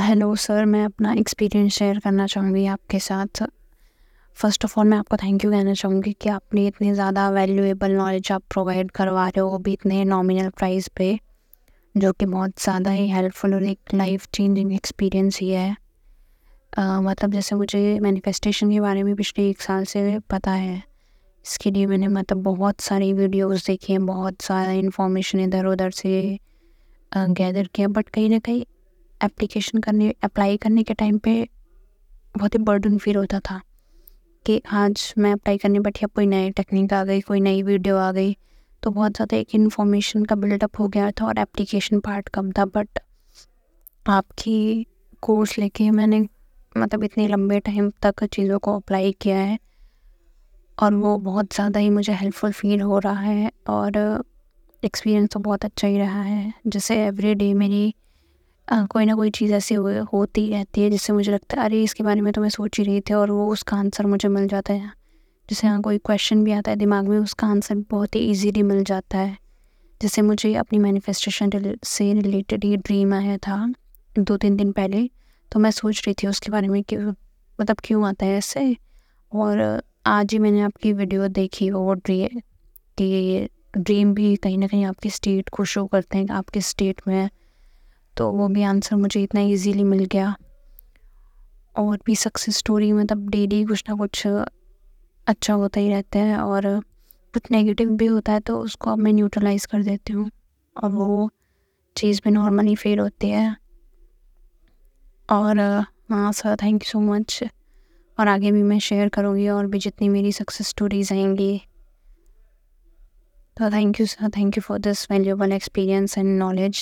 Hello sir मैं अपना experience share करना चाहूँगी आपके साथ। फ़र्स्ट ऑफ़ ऑल मैं आपको थैंक यू कहना चाहूँगी कि आपने इतनी ज़्यादा वैल्यूएबल नॉलेज आप प्रोवाइड करवा रहे हो भी इतने नॉमिनल प्राइस पे जो कि बहुत ज़्यादा ही हेल्पफुल और एक लाइफ चेंजिंग एक्सपीरियंस ही है। आ, मतलब जैसे मुझे मैनिफेस्टेशन के बारे में पिछले एक साल से पता है इसके लिए मैंने मतलब बहुत सारी वीडियोस देखी हैं बहुत सारा इन्फॉर्मेशन इधर उधर से गैदर किया बट कहीं ना कहीं एप्लीकेशन करने अप्लाई करने के टाइम पे बहुत ही बर्डन फील होता था कि आज मैं अप्लाई करने बैठी, अब कोई नई टेक्निक आ गई, कोई नई वीडियो आ गई तो बहुत ज़्यादा एक इन्फॉर्मेशन का बिल्डअप हो गया था और एप्लीकेशन पार्ट कम था। बट आपकी कोर्स लेके मैंने मतलब इतने लंबे टाइम तक चीज़ों को अप्लाई किया है और वो बहुत ज़्यादा ही मुझे हेल्पफुल फील हो रहा है और एक्सपीरियंस तो बहुत अच्छा ही रहा है। जैसे एवरी डे मेरी कोई ना कोई चीज़ ऐसी हो, होती रहती है जिससे मुझे लगता है अरे इसके बारे में तो मैं सोच ही रही थी और वो उसका आंसर मुझे मिल जाता है। जैसे यहाँ कोई क्वेश्चन भी आता है दिमाग में उसका आंसर बहुत ही ईजीली मिल जाता है। जैसे मुझे अपनी मैनिफेस्टेशन से रिलेटेड ये ड्रीम आया था दो तीन दिन पहले तो मैं सोच रही थी उसके बारे में कि मतलब क्यों आता है ऐसे? और आज ही मैंने आपकी वीडियो देखी वो ड्रीम कि ड्रीम भी कहीं ना कहीं आपकी स्टेट को शो करते हैं आपके स्टेट में तो वो भी आंसर मुझे इतना इजीली मिल गया। और भी सक्सेस स्टोरी मतलब डेली कुछ ना कुछ अच्छा होता ही रहता है और कुछ नेगेटिव भी होता है तो उसको अब मैं न्यूट्रलाइज कर देती हूँ। और वो चीज़ भी नॉर्मली फेल होती है। और हाँ sir thank you so much और आगे भी मैं शेयर करूँगी और भी जितनी मेरी सक्सेस स्टोरीज आएँगी। तो thank you sir thank you for this valuable experience and knowledge